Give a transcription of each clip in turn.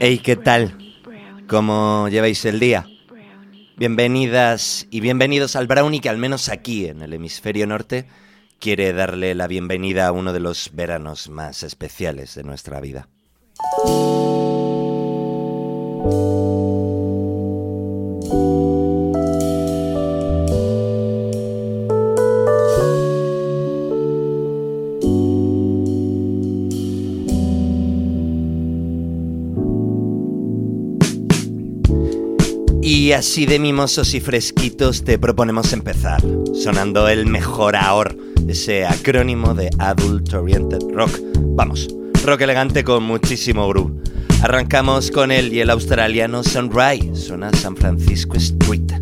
Hey, ¿qué tal? ¿Cómo lleváis el día? Bienvenidas y bienvenidos al Brownie que al menos aquí en el hemisferio norte quiere darle la bienvenida a uno de los veranos más especiales de nuestra vida. Y así de mimosos y fresquitos te proponemos empezar, sonando el mejor AOR, ese acrónimo de Adult Oriented Rock. Vamos, rock elegante con muchísimo groove. Arrancamos con él y el australiano Sunrise, suena San Francisco Street.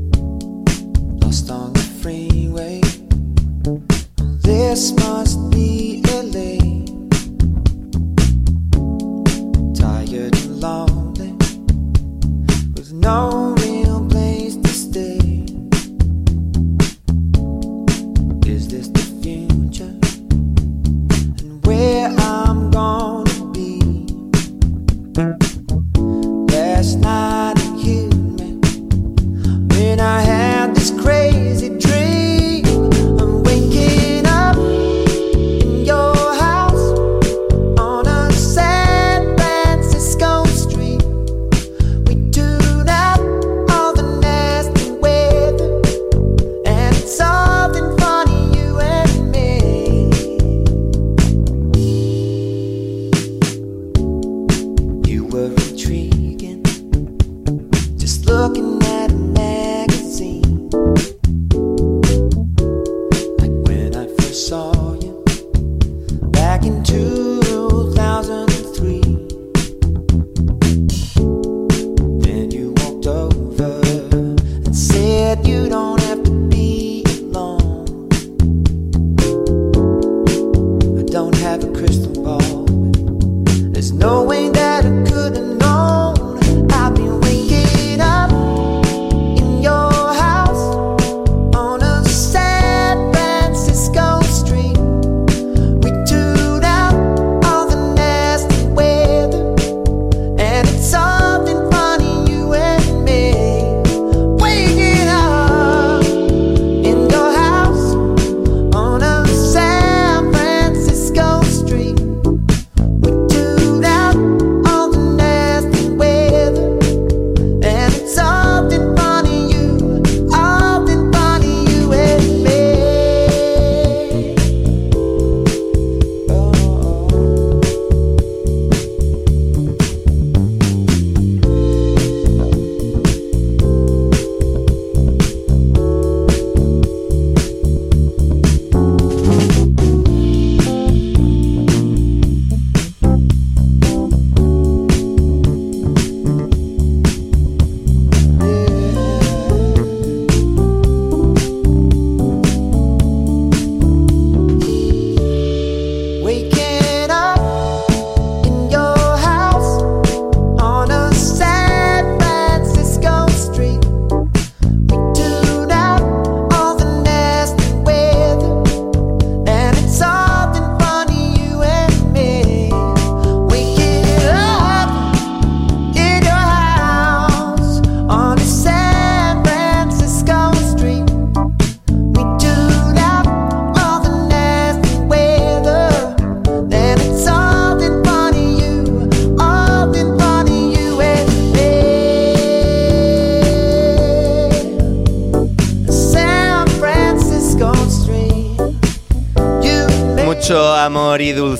Y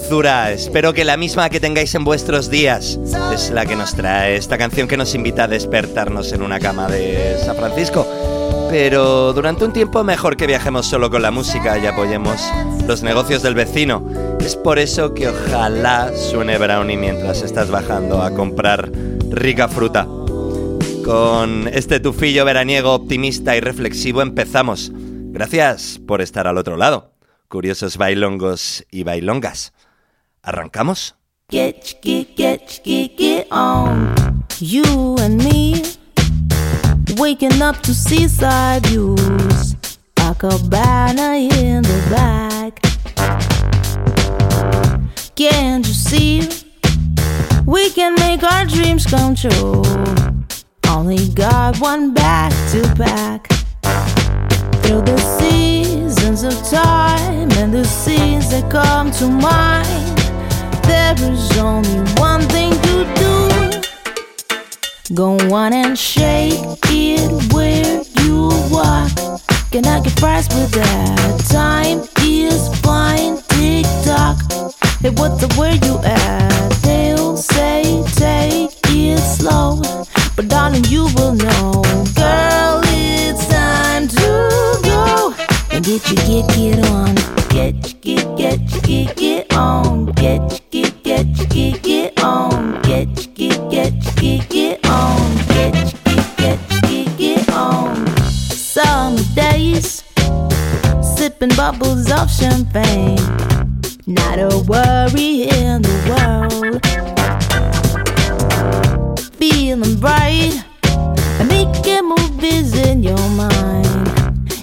Espero que la misma que tengáis en vuestros días es la que nos trae esta canción que nos invita a despertarnos en una cama de San Francisco. Pero durante un tiempo mejor que viajemos solo con la música y apoyemos los negocios del vecino. Es por eso que ojalá suene Brownie mientras estás bajando a comprar rica fruta. Con este tufillo veraniego optimista y reflexivo empezamos. Gracias por estar al otro lado curiosos bailongos y bailongas. ¿Arrancamos? Get, get, get, get, get on. You and me, waking up to seaside views, a cabana in the back. Can't you see? We can make our dreams come true. Only got one bag to pack. Through the seasons of time and the scenes that come to mind, there is only one thing to do. Go on and shake it where you walk. Can I get fries with that? Time is flying, tick tock. Hey, what's the word you at? They'll say take it slow, but darling, you will know, girl, it's time to go and get your get get on, get get get get get bubbles of champagne. Not a worry in the world. Feeling bright and making movies in your mind.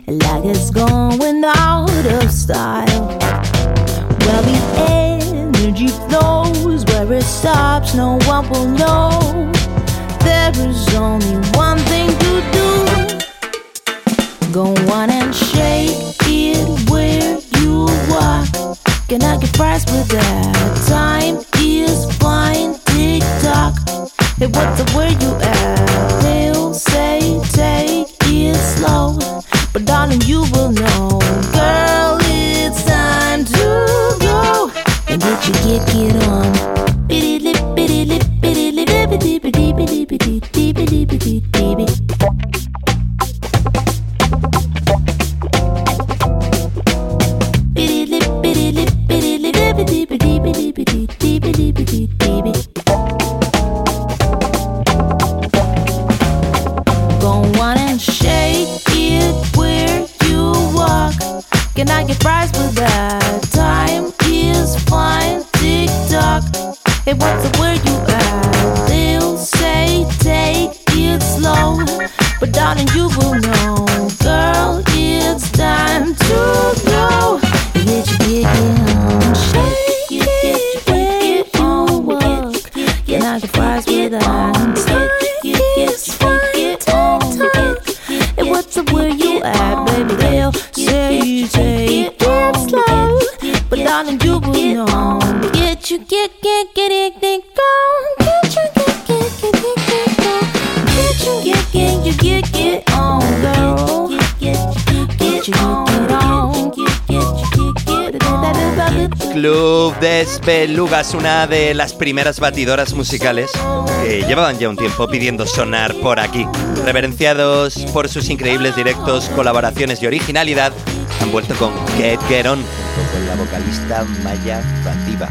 Like it's going out of style. Well, the energy flows where it stops, no one will know. There is only one thing to do. Go on and shake Can I get fries with that? Time is flying, tick tock. Hey, what's the where you at? They'll say take it slow, but darling, you will know, girl, it's time to go and get your get get on. Club Desbelugas, una de las primeras batidoras musicales que llevaban ya un tiempo pidiendo sonar por aquí. Reverenciados por sus increíbles directos, colaboraciones y originalidad, han vuelto con Get Get On, con la vocalista Maya Fativa.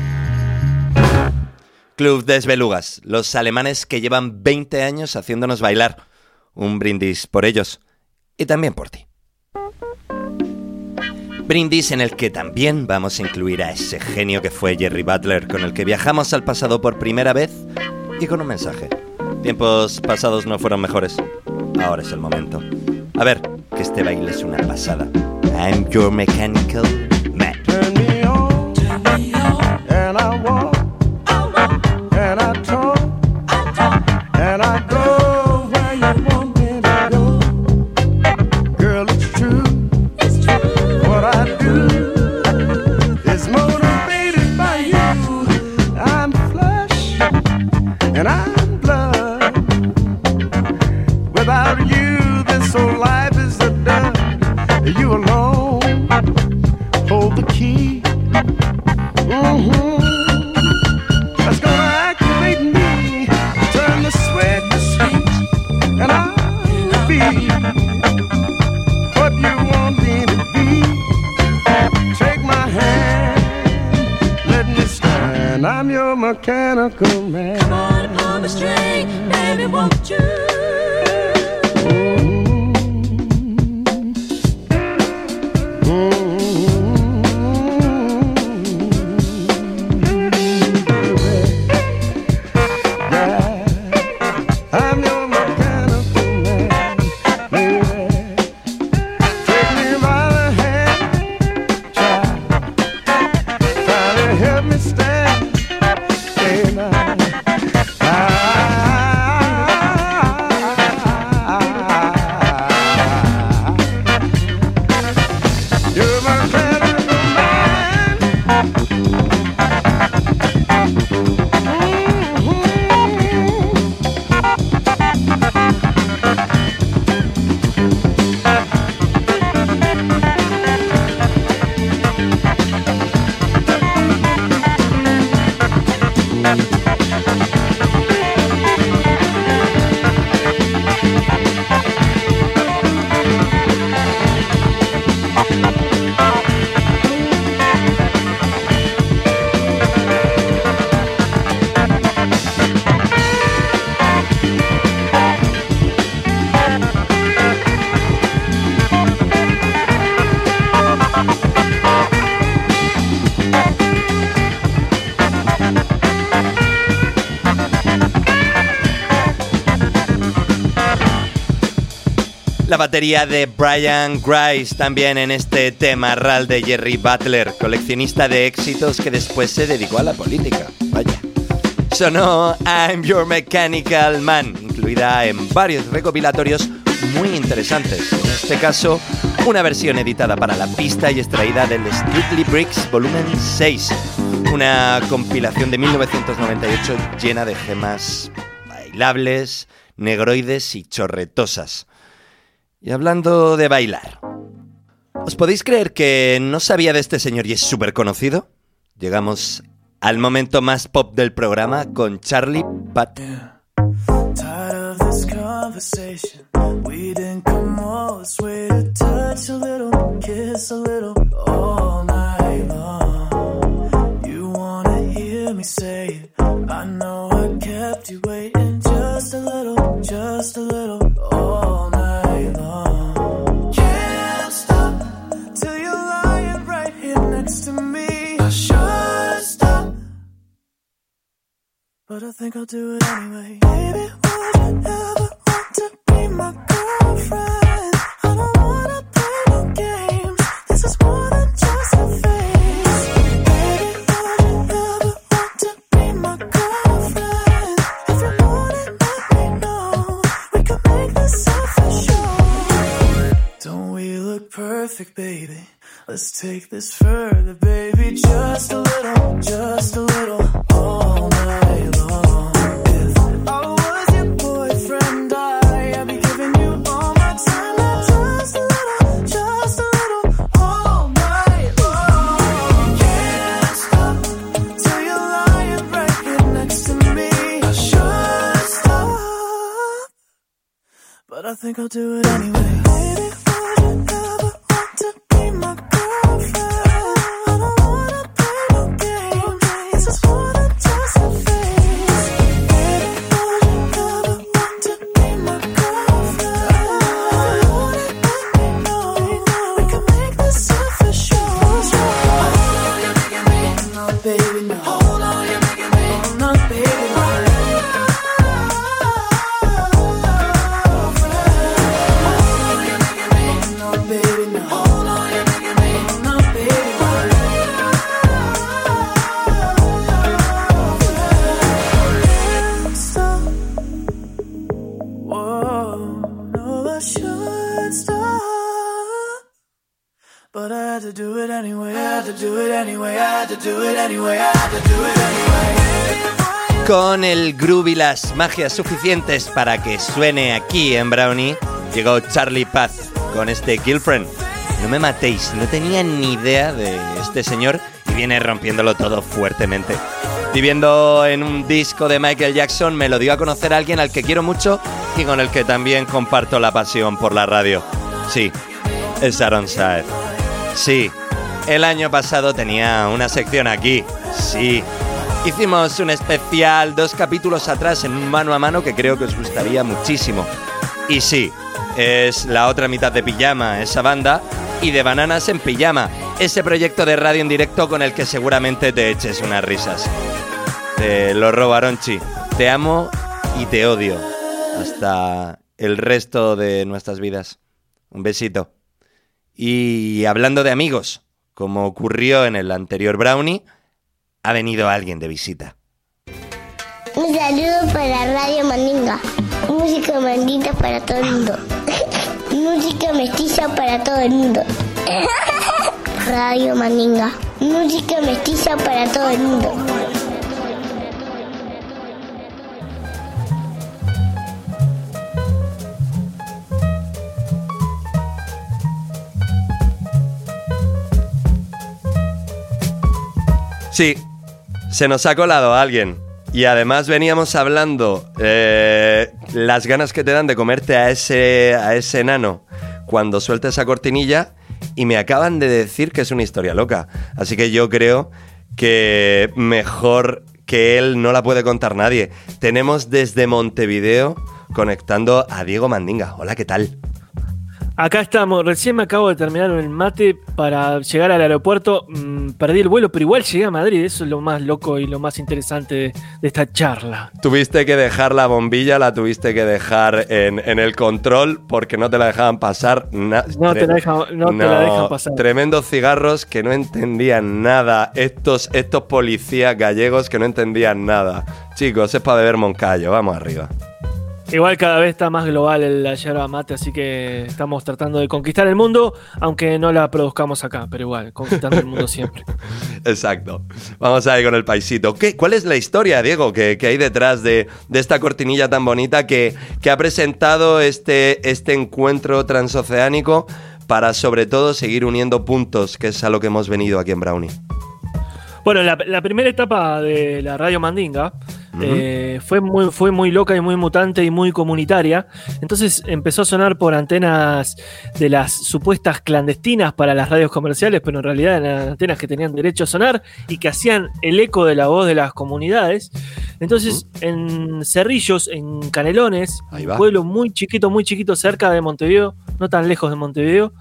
Club Desbelugas, los alemanes que llevan 20 años haciéndonos bailar. Un brindis por ellos y también por ti. Brindis en el que también vamos a incluir a ese genio que fue Jerry Butler, con el que viajamos al pasado por primera vez y con un mensaje. Tiempos pasados no fueron mejores. Ahora es el momento. A ver, que este baile es una pasada. I'm your mechanical man. Turn me on, and I walk, and I'm batería de Brian Grice también en este tema ral de Jerry Butler, coleccionista de éxitos que después se dedicó a la política. Vaya. Sonó I'm Your Mechanical Man, incluida en varios recopilatorios muy interesantes. En este caso, una versión editada para la pista y extraída del Strictly Bricks Volumen 6, una compilación de 1998 llena de gemas bailables, negroides y chorretosas. Y hablando de bailar, ¿os podéis creer que no sabía de este señor y es súper conocido? Llegamos al momento más pop del programa con Charlie Pat. But I think I'll do it anyway. Baby, would you ever want to be my girlfriend? I don't wanna play no games. This is more than just a phase. Baby, would you ever want to be my girlfriend? If you want it, let me know. We could make this official. Don't we look perfect, baby? Let's take this further, baby. Just a little, just a little, all night go do it anyway. Con el groove y las magias suficientes para que suene aquí en Brownie, llegó Charlie Paz con este Girlfriend. No me matéis, no tenía ni idea de este señor y viene rompiéndolo todo fuertemente. Viviendo en un disco de Michael Jackson, me lo dio a conocer a alguien al que quiero mucho y con el que también comparto la pasión por la radio. Sí, es Aaron Saez. Sí, el año pasado tenía una sección aquí. Sí, hicimos un especial dos capítulos atrás en un mano a mano que creo que os gustaría muchísimo. Y sí, es la otra mitad de Pijama, esa banda, y de Bananas en Pijama, ese proyecto de radio en directo con el que seguramente te eches unas risas. Te lo robo, Aronchi. Te amo y te odio. Hasta el resto de nuestras vidas. Un besito. Y hablando de amigos, como ocurrió en el anterior Brownie, ha venido alguien de visita. Un saludo para Radio Mandinga. Música mandita para todo el mundo. Música mestiza para todo el mundo. Radio Mandinga. Música mestiza para todo el mundo. Sí, se nos ha colado alguien. Y además veníamos hablando eh, las ganas que te dan de comerte a ese, a ese enano cuando suelta esa cortinilla y me acaban de decir que es una historia loca. Así que yo creo que mejor que él no la puede contar nadie. Tenemos desde Montevideo conectando a Diego Mandinga. Hola, ¿qué tal? Acá estamos, recién me acabo de terminar el mate para llegar al aeropuerto. mm, perdí el vuelo, pero igual llegué a Madrid. Eso es lo más loco y lo más interesante de, de esta charla. Tuviste que dejar la bombilla, la tuviste que dejar en, en el control porque no te la dejaban pasar. na- No te la tre- dejan- no te la dejan pasar. Tremendos cigarros que no entendían nada. Estos, estos policías gallegos que no entendían nada. Chicos, es para beber Moncayo, vamos arriba. Igual cada vez está más global la yerba mate, así que estamos tratando de conquistar el mundo, aunque no la produzcamos acá, pero igual, conquistando el mundo siempre. Exacto. Vamos ahí con el paisito. ¿Qué, ¿Cuál es la historia, Diego, que, que hay detrás de, de esta cortinilla tan bonita que, que ha presentado este, este encuentro transoceánico para sobre todo seguir uniendo puntos, que es a lo que hemos venido aquí en Brownie? Bueno, la, la primera etapa de la radio Mandinga eh, fue, muy, fue muy loca y muy mutante y muy comunitaria. Entonces empezó a sonar por antenas de las supuestas clandestinas para las radios comerciales, pero en realidad eran antenas que tenían derecho a sonar y que hacían el eco de la voz de las comunidades. Entonces, en Cerrillos, en Canelones, un pueblo muy chiquito, muy chiquito cerca de Montevideo, no tan lejos de Montevideo,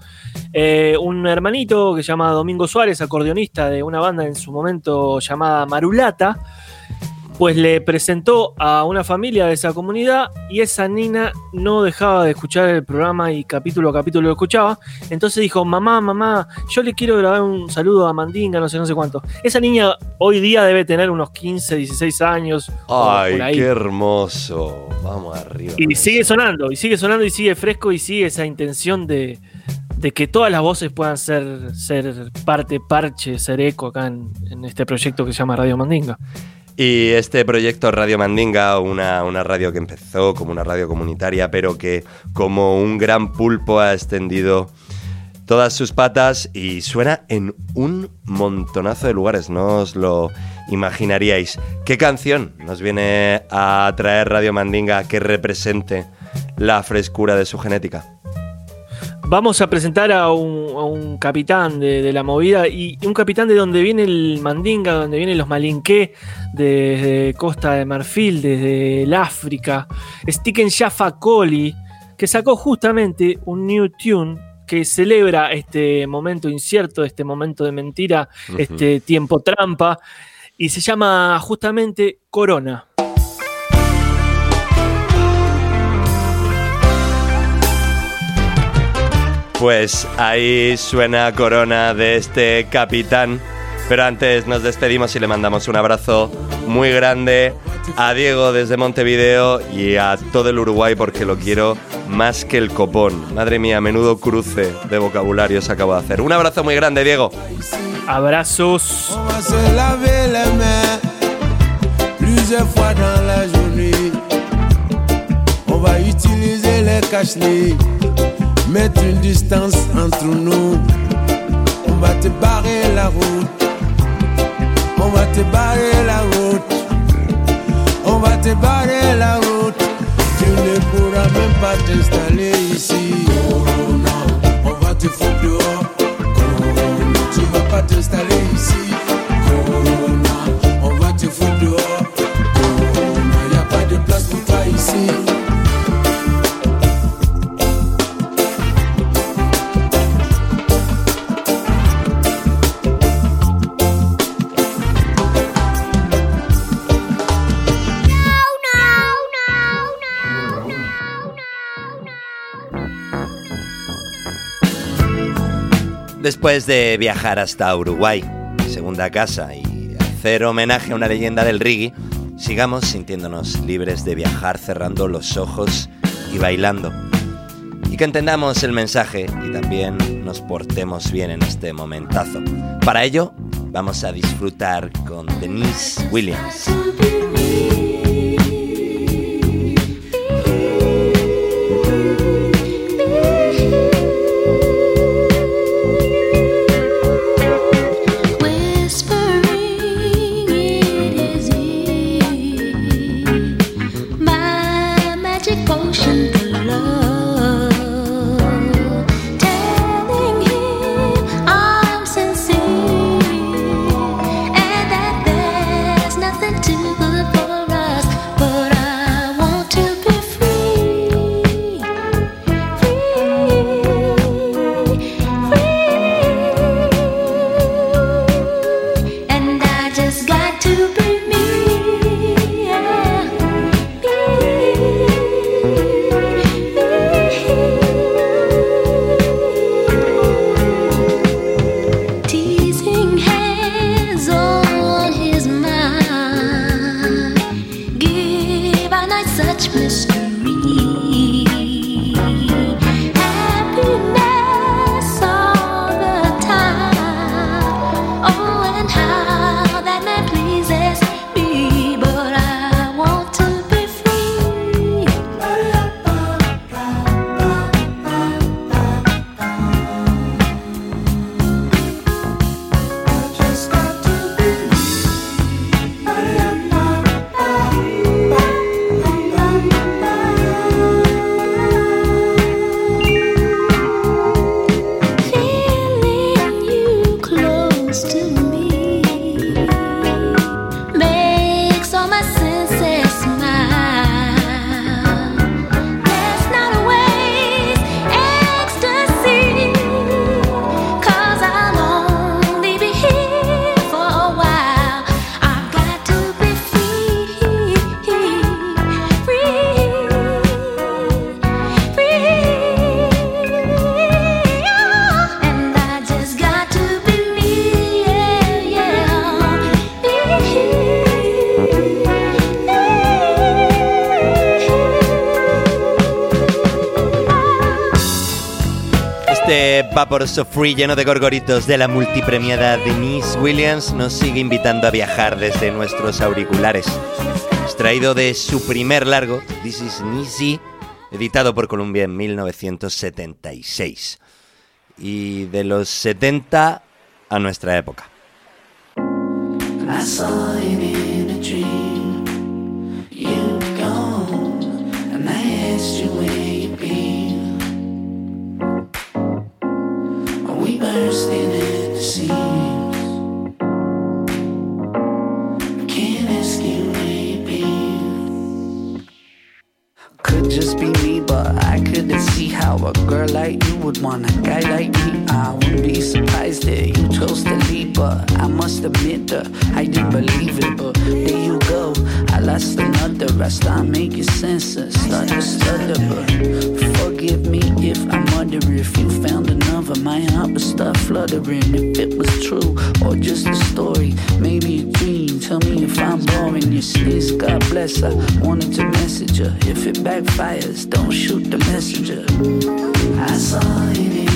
eh, un hermanito que se llama Domingo Suárez, acordeonista de una banda en su momento llamada Marulata, pues le presentó a una familia de esa comunidad y esa nina no dejaba de escuchar el programa y capítulo a capítulo lo escuchaba. Entonces dijo, mamá, mamá, yo le quiero grabar un saludo a Mandinga, no sé, no sé cuánto. Esa niña hoy día debe tener unos 15, 16 años. Ay, por ahí. qué hermoso. Vamos arriba. Y sigue sonando, y sigue sonando, y sigue fresco, y sigue esa intención de, de que todas las voces puedan ser, ser parte, parche, ser eco acá en, en este proyecto que se llama Radio Mandinga. Y este proyecto Radio Mandinga, una, una radio que empezó como una radio comunitaria, pero que como un gran pulpo ha extendido todas sus patas y suena en un montonazo de lugares, no os lo imaginaríais. ¿Qué canción nos viene a traer Radio Mandinga que represente la frescura de su genética? Vamos a presentar a un, a un capitán de, de la movida y un capitán de donde viene el Mandinga, donde vienen los Malinqué, desde Costa de Marfil, desde el África. Sticken Jaffa Coli, que sacó justamente un new tune que celebra este momento incierto, este momento de mentira, este tiempo trampa, y se llama justamente Corona. Pues ahí suena Corona de este capitán. Pero antes nos despedimos y le mandamos un abrazo muy grande a Diego desde Montevideo y a todo el Uruguay porque lo quiero más que el copón. Madre mía, menudo cruce de vocabulario se acabo de hacer. Un abrazo muy grande, Diego. Abrazos. Mettre une distance entre nous. On va te barrer la route. On va te barrer la route. On va te barrer la route. Tu ne pourras même pas t'installer ici. Corona, on va te foutre dehors. Después de viajar hasta Uruguay, segunda casa, y hacer homenaje a una leyenda del reggae, sigamos sintiéndonos libres de viajar cerrando los ojos y bailando. Y que entendamos el mensaje y también nos portemos bien en este momentazo. Para ello, vamos a disfrutar con Denise Williams. Vaporoso free lleno de gorgoritos de la multipremiada Denise Williams nos sigue invitando a viajar desde nuestros auriculares. Extraído de su primer largo, This is Easy, editado por Columbia en 1976. Y de los 70 a nuestra época. I saw can't maybe. Could just be me, but I see how a girl like you would want a guy like me. I wouldn't be surprised that you chose to leave, but I must admit that I didn't believe it. But there you go, I lost another. I start making sense and start stutter. But forgive me if I mutter. If you found another, my heart would start fluttering. If it was true or just a story, maybe a dream. Tell me if I'm boring. Your sneeze, God bless. I wanted to message her. If it backfires, don't shoot the messenger. I saw it in a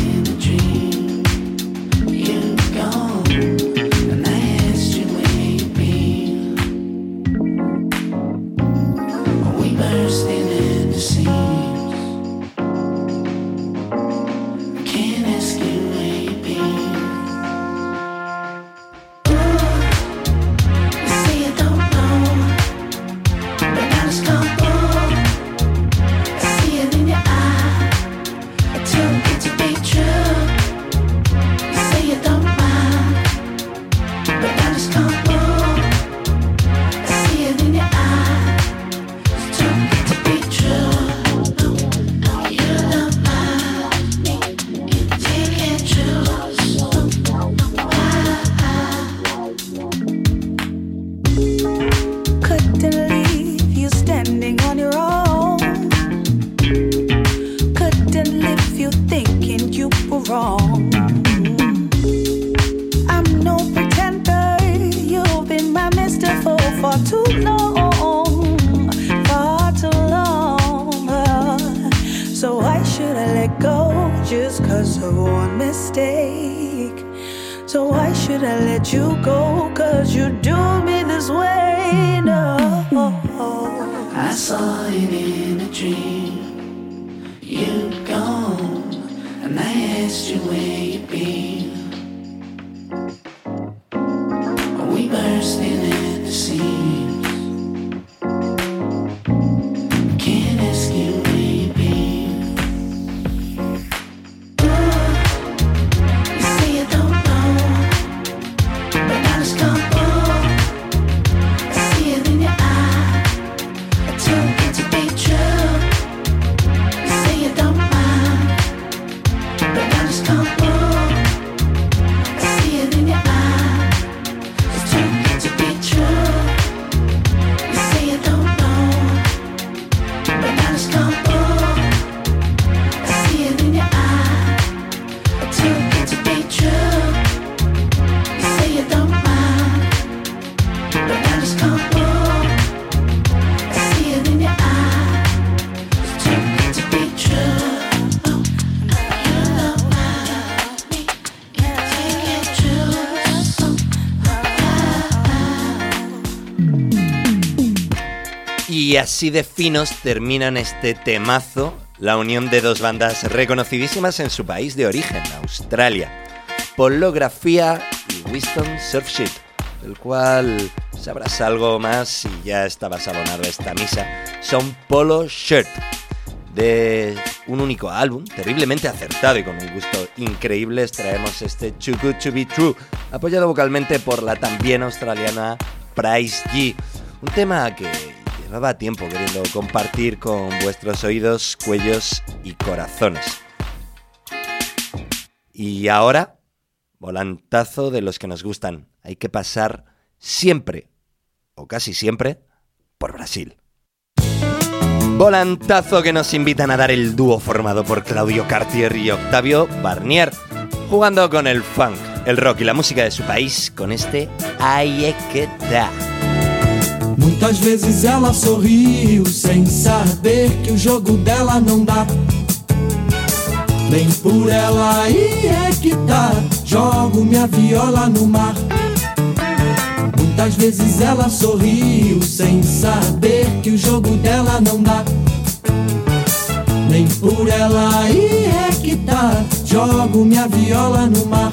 why should I let you go? Cause you do me this way. No. I saw it in a dream. You gone, and I asked you where you been. Y así de finos terminan este temazo, la unión de dos bandas reconocidísimas en su país de origen, Australia. Polografía y Winston Surfsheet, del cual sabrás algo más si ya estabas abonado esta misa. Son Polo Shirt, de un único álbum, terriblemente acertado y con un gusto increíble, extraemos este Too Good To Be True, apoyado vocalmente por la también australiana Price G. Un tema que llevaba tiempo queriendo compartir con vuestros oídos, cuellos y corazones. Y ahora, volantazo de los que nos gustan. Hay que pasar siempre, o casi siempre, por Brasil. Volantazo que nos invitan a dar el dúo formado por Claudio Cartier y Octavio Barnier, jugando con el funk, el rock y la música de su país con este Aí é que dá. Muitas vezes ela sorriu sem saber que o jogo dela não dá. Nem por ela aí é que tá. Jogo minha viola no mar. Muitas vezes ela sorriu sem saber que o jogo dela não dá. Nem por ela aí é que tá. Jogo minha viola no mar.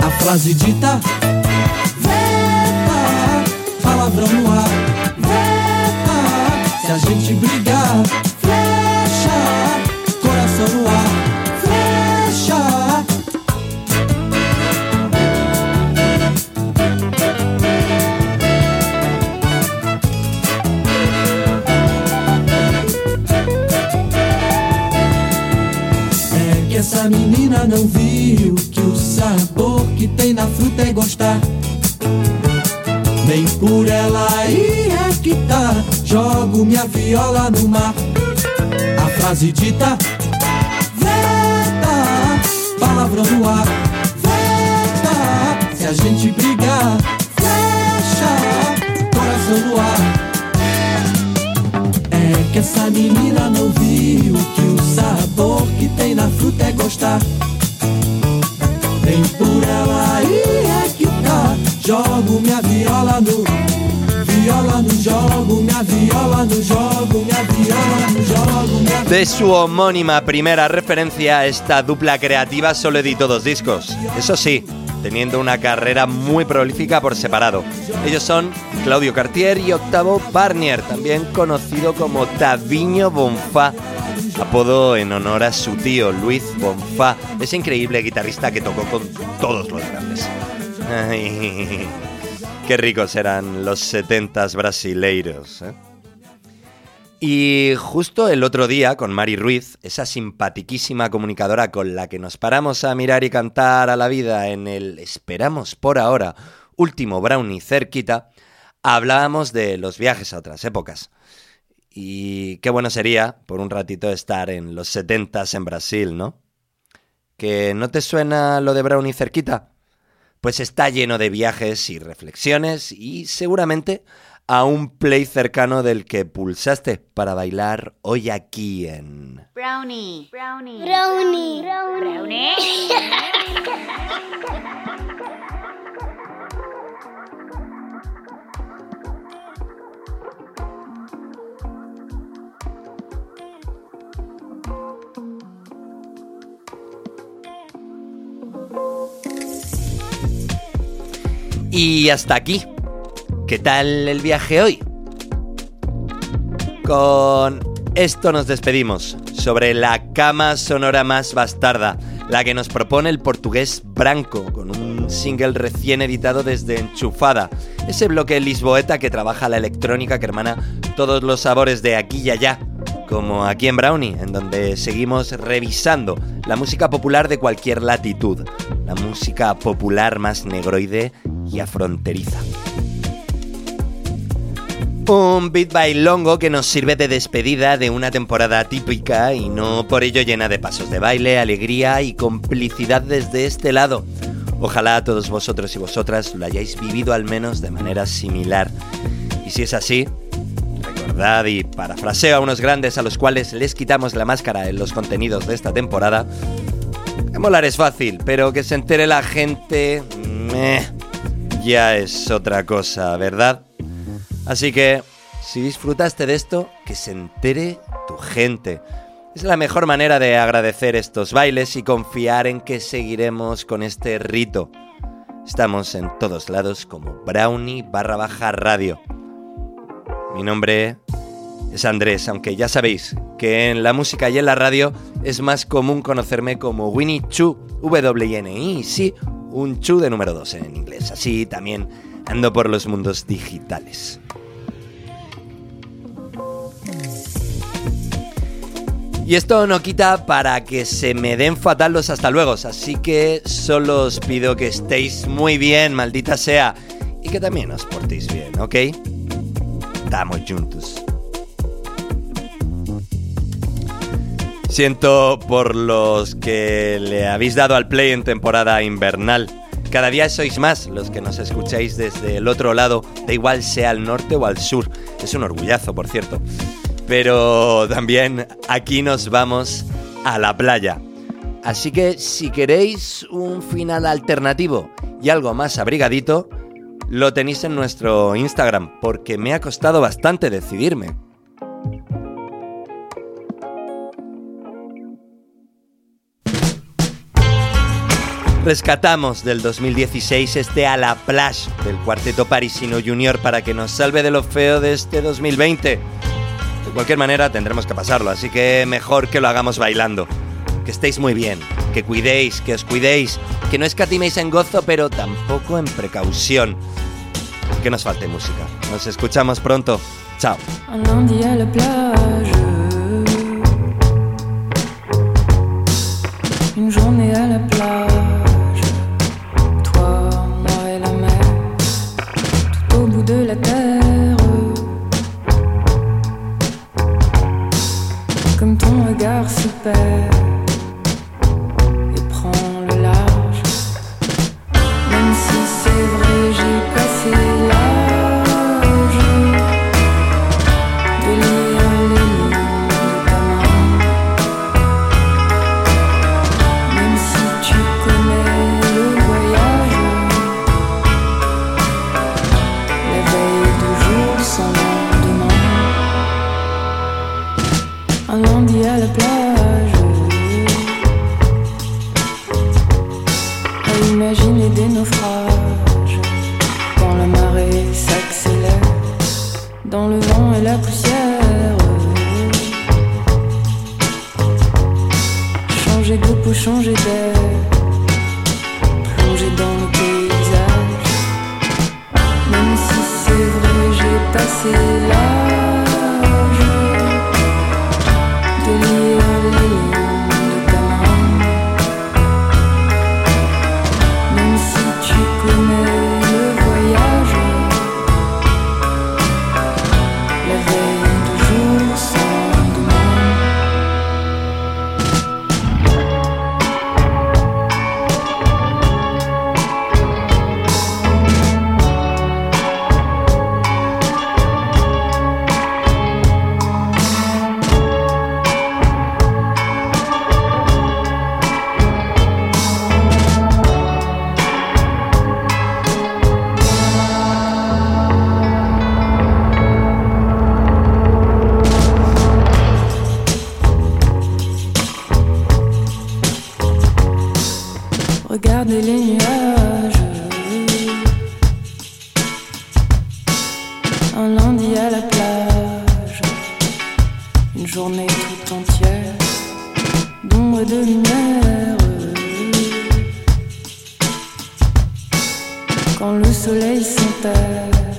A frase dita: palavrão no ar. Veta, se a gente brigar, flecha, coração no ar. Flecha. É que essa menina não viu que o sabor que tem na fruta é gostar. Por ela aí é que tá. Jogo minha viola no mar. A frase dita: Veta, palavrão no ar. Veta, se a gente brigar, flecha, coração no ar. É que essa menina não viu que o sabor que tem na fruta é gostar. De su homónima primera referencia, esta dupla creativa solo editó dos discos. Eso sí, teniendo una carrera muy prolífica por separado. Ellos son Claudio Cartier y Octavo Barnier, también conocido como Taviño Bonfá, apodo en honor a su tío Luis Bonfá, ese increíble guitarrista que tocó con todos los grandes. Qué ricos eran los setentas brasileiros. ¿eh? Y justo el otro día con Mari Ruiz, esa simpatiquísima comunicadora con la que nos paramos a mirar y cantar a la vida en el Esperamos por ahora, último brownie cerquita, hablábamos de los viajes a otras épocas. Y qué bueno sería por un ratito estar en los 70 en Brasil, ¿no? ¿Que no te suena lo de brownie cerquita? Pues está lleno de viajes y reflexiones y seguramente a un play cercano del que pulsaste para bailar hoy aquí en... Brownie. Brownie. Brownie. Brownie. Y hasta aquí. ¿Qué tal el viaje hoy? Con esto nos despedimos sobre la cama sonora más bastarda, la que nos propone el portugués Branco, con un single recién editado desde Enchufada, ese bloque lisboeta que trabaja la electrónica que hermana todos los sabores de aquí y allá, como aquí en Brownie, en donde seguimos revisando la música popular de cualquier latitud, la música popular más negroide Un beat bailongo que nos sirve de despedida de una temporada típica y no por ello llena de pasos de baile, alegría y complicidad desde este lado. Ojalá todos vosotros y vosotras lo hayáis vivido al menos de manera similar. Y si es así, recordad y parafraseo a unos grandes a los cuales les quitamos la máscara en los contenidos de esta temporada. Que molar es fácil, pero que se entere la gente... ya es otra cosa, ¿verdad? Así que, si disfrutaste de esto, que se entere tu gente. Es la mejor manera de agradecer estos bailes y confiar en que seguiremos con este rito. Estamos en todos lados como Brownie barra baja radio. Mi nombre es Andrés, aunque ya sabéis que en la música y en la radio es más común conocerme como Winnie Chu, W-N-I, sí, un Chu de número 2 en inglés. Así también ando por los mundos digitales. Y esto no quita para que se me den fatal los hasta luego, así que solo os pido que estéis muy bien, maldita sea, y que también os portéis bien, ¿ok? Estamos juntos. Siento por los que le habéis dado al play en temporada invernal. Cada día sois más los que nos escucháis desde el otro lado, da igual sea al norte o al sur. Es un orgullazo, por cierto. Pero también aquí nos vamos a la playa. Así que si queréis un final alternativo y algo más abrigadito, lo tenéis en nuestro Instagram, porque me ha costado bastante decidirme. Rescatamos del 2016 este a la plage del cuarteto parisino junior para que nos salve de lo feo de este 2020. De cualquier manera tendremos que pasarlo, así que mejor que lo hagamos bailando. Que estéis muy bien, que cuidéis, que os cuidéis, que no escatiméis en gozo, pero tampoco en precaución. Que nos falte música. Nos escuchamos pronto. Chao. Une journée à la plage. Journée tout entière d'ombre de lumière. Quand le soleil s'enterre